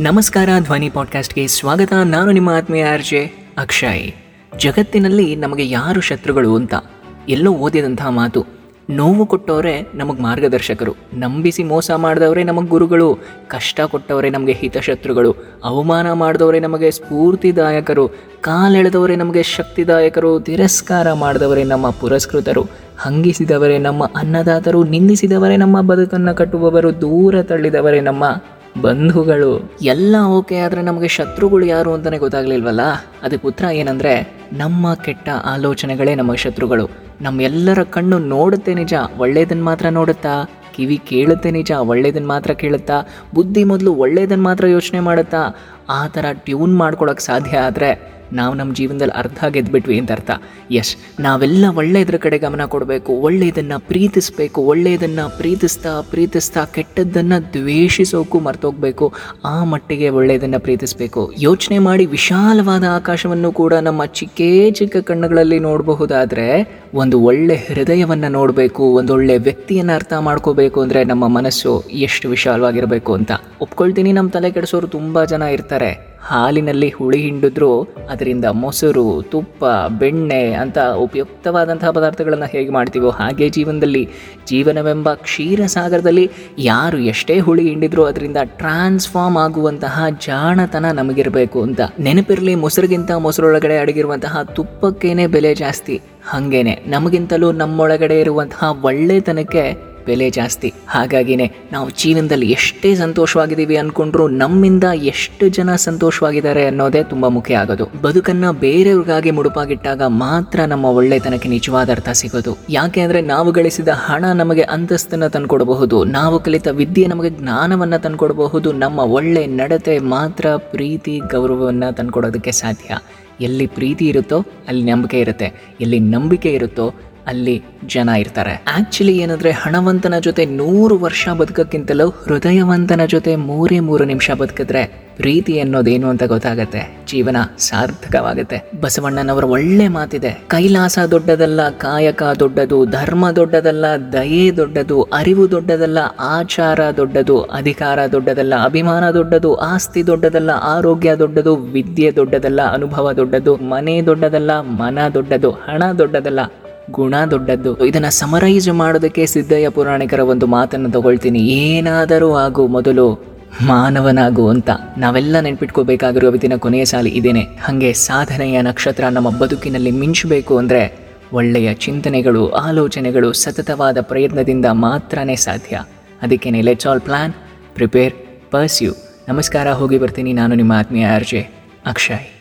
ನಮಸ್ಕಾರ ಧ್ವನಿ ಪಾಡ್ಕಾಸ್ಟ್ಗೆ ಸ್ವಾಗತ. ನಾನು ನಿಮ್ಮ ಆತ್ಮೀಯ ಅರ್ಜೆ ಅಕ್ಷಯ್. ಜಗತ್ತಿನಲ್ಲಿ ನಮಗೆ ಯಾರು ಶತ್ರುಗಳು ಅಂತ ಎಲ್ಲೋ ಓದಿದಂತಹ ಮಾತು. ನೋವು ಕೊಟ್ಟವರೇ ನಮಗೆ ಮಾರ್ಗದರ್ಶಕರು. ನಂಬಿಸಿ ಮೋಸ ಮಾಡಿದವರೇ ನಮಗೆ ಗುರುಗಳು. ಕಷ್ಟ ಕೊಟ್ಟವರೇ ನಮಗೆ ಹಿತಶತ್ರುಗಳು. ಅವಮಾನ ಮಾಡಿದವರೇ ನಮಗೆ ಸ್ಫೂರ್ತಿದಾಯಕರು. ಕಾಲೆಳೆದವರೇ ನಮಗೆ ಶಕ್ತಿದಾಯಕರು. ತಿರಸ್ಕಾರ ಮಾಡಿದವರೇ ನಮ್ಮ ಪುರಸ್ಕೃತರು. ಹಂಗಿಸಿದವರೇ ನಮ್ಮ ಅನ್ನದಾತರು. ನಿಂದಿಸಿದವರೇ ನಮ್ಮ ಬದುಕನ್ನು ಕಟ್ಟುವವರು. ದೂರ ತಳ್ಳಿದವರೇ ನಮ್ಮ ಬಂಧುಗಳು. ಎಲ್ಲ ಓಕೆ ಆದರೆ ನಮಗೆ ಶತ್ರುಗಳು ಯಾರು ಅಂತಲೇ ಗೊತ್ತಾಗ್ಲಿಲ್ವಲ್ಲ? ಅದಕ್ಕೆ ಉತ್ತರ ಏನಂದರೆ, ನಮ್ಮ ಕೆಟ್ಟ ಆಲೋಚನೆಗಳೇ ನಮ್ಮ ಶತ್ರುಗಳು. ನಮ್ಮೆಲ್ಲರ ಕಣ್ಣು ನೋಡುತ್ತೆ ನಿಜ ಒಳ್ಳೇದನ್ನು ಮಾತ್ರ ನೋಡುತ್ತಾ? ಕಿವಿ ಕೇಳುತ್ತೆ ನಿಜ ಒಳ್ಳೇದನ್ನು ಮಾತ್ರ ಕೇಳುತ್ತಾ? ಬುದ್ಧಿ ಮೊದಲು ಒಳ್ಳೇದನ್ನು ಮಾತ್ರ ಯೋಚನೆ ಮಾಡುತ್ತಾ? ಆ ಥರ ಟ್ಯೂನ್ ಮಾಡ್ಕೊಳಕ್ಕೆ ಸಾಧ್ಯ ಆದರೆ ನಾವು ನಮ್ಮ ಜೀವನದಲ್ಲಿ ಅರ್ಧ ಗೆದ್ಬಿಟ್ವಿ ಅಂತ ಅರ್ಥ. ಎಸ್ ನಾವೆಲ್ಲ ಒಳ್ಳೆಯದ್ರ ಕಡೆ ಗಮನ ಕೊಡಬೇಕು, ಒಳ್ಳೆಯದನ್ನು ಪ್ರೀತಿಸಬೇಕು, ಒಳ್ಳೆಯದನ್ನು ಪ್ರೀತಿಸ್ತಾ ಪ್ರೀತಿಸ್ತಾ ಕೆಟ್ಟದ್ದನ್ನು ದ್ವೇಷಿಸೋಕ್ಕೂ ಮರ್ತೋಗ್ಬೇಕು, ಆ ಮಟ್ಟಿಗೆ ಒಳ್ಳೆಯದನ್ನು ಪ್ರೀತಿಸಬೇಕು. ಯೋಚನೆ ಮಾಡಿ ವಿಶಾಲವಾದ ಆಕಾಶವನ್ನು ಕೂಡ ನಮ್ಮ ಚಿಕ್ಕೇ ಚಿಕ್ಕ ಕಣ್ಣುಗಳಲ್ಲಿ ನೋಡಬಹುದಾದರೆ, ಒಂದು ಒಳ್ಳೆ ಹೃದಯವನ್ನು ನೋಡಬೇಕು, ಒಂದು ಒಳ್ಳೆ ವ್ಯಕ್ತಿಯನ್ನು ಅರ್ಥ ಮಾಡ್ಕೋಬೇಕು ಅಂದರೆ ನಮ್ಮ ಮನಸ್ಸು ಎಷ್ಟು ವಿಶಾಲವಾಗಿರಬೇಕು ಅಂತ. ಒಪ್ಕೊಳ್ತೀನಿ ನಮ್ಮ ತಲೆ ಕೆಡಿಸೋರು ತುಂಬ ಜನ ಇರ್ತಾರೆ. ಹಾಲಿನಲ್ಲಿ ಹುಳಿ ಹಿಂಡಿದ್ರು, ಅದರಿಂದ ಮೊಸರು, ತುಪ್ಪ, ಬೆಣ್ಣೆ ಅಂತ ಉಪಯುಕ್ತವಾದಂತಹ ಪದಾರ್ಥಗಳನ್ನು ಹೇಗೆ ಮಾಡ್ತೀವೋ ಹಾಗೆ ಜೀವನದಲ್ಲಿ. ಜೀವನವೆಂಬ ಕ್ಷೀರ ಸಾಗರದಲ್ಲಿ ಯಾರು ಎಷ್ಟೇ ಹುಳಿ ಹಿಂಡಿದ್ರು, ಅದರಿಂದ ಟ್ರಾನ್ಸ್ಫಾರ್ಮ್ ಆಗುವಂತಹ ಜಾಣತನ ನಮಗಿರಬೇಕು ಅಂತ. ನೆನಪಿರಲಿ, ಮೊಸರಿಗಿಂತ ಮೊಸರೊಳಗಡೆ ಅಡಗಿರುವಂತಹ ತುಪ್ಪಕ್ಕೇನೆ ಬೆಲೆ ಜಾಸ್ತಿ. ಹಾಗೇನೆ, ನಮಗಿಂತಲೂ ನಮ್ಮೊಳಗಡೆ ಇರುವಂತಹ ಒಳ್ಳೆತನಕ್ಕೆ ಬೆಲೆ ಜಾಸ್ತಿ. ಹಾಗಾಗಿನೇ ನಾವು ಜೀವನದಲ್ಲಿ ಎಷ್ಟೇ ಸಂತೋಷವಾಗಿದ್ದೀವಿ ಅನ್ಕೊಂಡ್ರು ನಮ್ಮಿಂದ ಎಷ್ಟು ಜನ ಸಂತೋಷವಾಗಿದ್ದಾರೆ ಅನ್ನೋದೇ ತುಂಬಾ ಮುಖ್ಯ ಆಗೋದು. ಬದುಕನ್ನ ಬೇರೆಯವ್ರಿಗಾಗಿ ಮುಡುಪಾಗಿಟ್ಟಾಗ ಮಾತ್ರ ನಮ್ಮ ಒಳ್ಳೆತನಕ್ಕೆ ನಿಜವಾದ ಅರ್ಥ ಸಿಗೋದು. ಯಾಕೆ ಅಂದ್ರೆ ನಾವು ಗಳಿಸಿದ ಹಣ ನಮಗೆ ಅಂತಸ್ತನ್ನ ತಂದ್ಕೊಡಬಹುದು. ನಾವು ಕಲಿತ ವಿದ್ಯೆ ನಮಗೆ ಜ್ಞಾನವನ್ನ ತಂದುಕೊಡಬಹುದು. ನಮ್ಮ ಒಳ್ಳೆ ನಡತೆ ಮಾತ್ರ ಪ್ರೀತಿ, ಗೌರವವನ್ನ ತಂದುಕೊಡೋದಕ್ಕೆ ಸಾಧ್ಯ. ಎಲ್ಲಿ ಪ್ರೀತಿ ಇರುತ್ತೋ ಅಲ್ಲಿ ನಂಬಿಕೆ ಇರುತ್ತೆ. ಎಲ್ಲಿ ನಂಬಿಕೆ ಇರುತ್ತೋ ಅಲ್ಲಿ ಜನ ಇರ್ತಾರೆ. ಆಕ್ಚುಲಿ ಏನಂದ್ರೆ ಹಣವಂತನ ಜೊತೆ ನೂರು ವರ್ಷ ಬದುಕಕ್ಕಿಂತಲೂ ಹೃದಯವಂತನ ಜೊತೆ ಮೂರೇ ಮೂರು ನಿಮಿಷ ಬದುಕಿದ್ರೆ ಪ್ರೀತಿ ಅನ್ನೋದೇನು ಅಂತ ಗೊತ್ತಾಗತ್ತೆ. ಜೀವನ ಸಾರ್ಥಕವಾಗುತ್ತೆ. ಬಸವಣ್ಣನವರ ಒಳ್ಳೆ ಮಾತಿದೆ. ಕೈಲಾಸ ದೊಡ್ಡದಲ್ಲ, ಕಾಯಕ ದೊಡ್ಡದು, ಧರ್ಮ ದೊಡ್ಡದಲ್ಲ, ದಯೆ ದೊಡ್ಡದು, ಅರಿವು ದೊಡ್ಡದಲ್ಲ, ಆಚಾರ ದೊಡ್ಡದು, ಅಧಿಕಾರ ದೊಡ್ಡದಲ್ಲ, ಅಭಿಮಾನ ದೊಡ್ಡದು, ಆಸ್ತಿ ದೊಡ್ಡದಲ್ಲ, ಆರೋಗ್ಯ ದೊಡ್ಡದು, ವಿದ್ಯೆ ದೊಡ್ಡದಲ್ಲ, ಅನುಭವ ದೊಡ್ಡದು, ಮನೆ ದೊಡ್ಡದಲ್ಲ, ಮನ ದೊಡ್ಡದು, ಹಣ ದೊಡ್ಡದಲ್ಲ ಗುಣ ದೊಡ್ಡದ್ದು. ಇದನ್ನ ಸಮರೈಸ್ ಮಾಡೋದಕ್ಕೆ ಸಿದ್ದಯ್ಯ ಪುರಾಣಿಕರ ಒಂದು ಮಾತನ್ನು ತಗೊಳ್ತೀನಿ. ಏನಾದರೂ ಆಗು ಮೊದಲು ಮಾನವನಾಗು ಅಂತ. ನಾವೆಲ್ಲ ನೆನ್ಪಿಟ್ಕೋಬೇಕಾಗಿರುವ ದಿನ ಕೊನೆಯ ಸಾಲಿ ಇದೇನೆ. ಹಾಗೆ ಸಾಧನೆಯ ನಕ್ಷತ್ರ ನಮ್ಮ ಬದುಕಿನಲ್ಲಿ ಮಿಂಚಬೇಕು ಅಂದರೆ ಒಳ್ಳೆಯ ಚಿಂತನೆಗಳು, ಆಲೋಚನೆಗಳು, ಸತತವಾದ ಪ್ರಯತ್ನದಿಂದ ಮಾತ್ರನೇ ಸಾಧ್ಯ. ಅದಕ್ಕೇನೆ let's all plan prepare pursue ನಮಸ್ಕಾರ, ಹೋಗಿ ಬರ್ತೀನಿ. ನಾನು ನಿಮ್ಮ ಆತ್ಮೀಯ ಅರ್ಜೆ ಅಕ್ಷಯ್.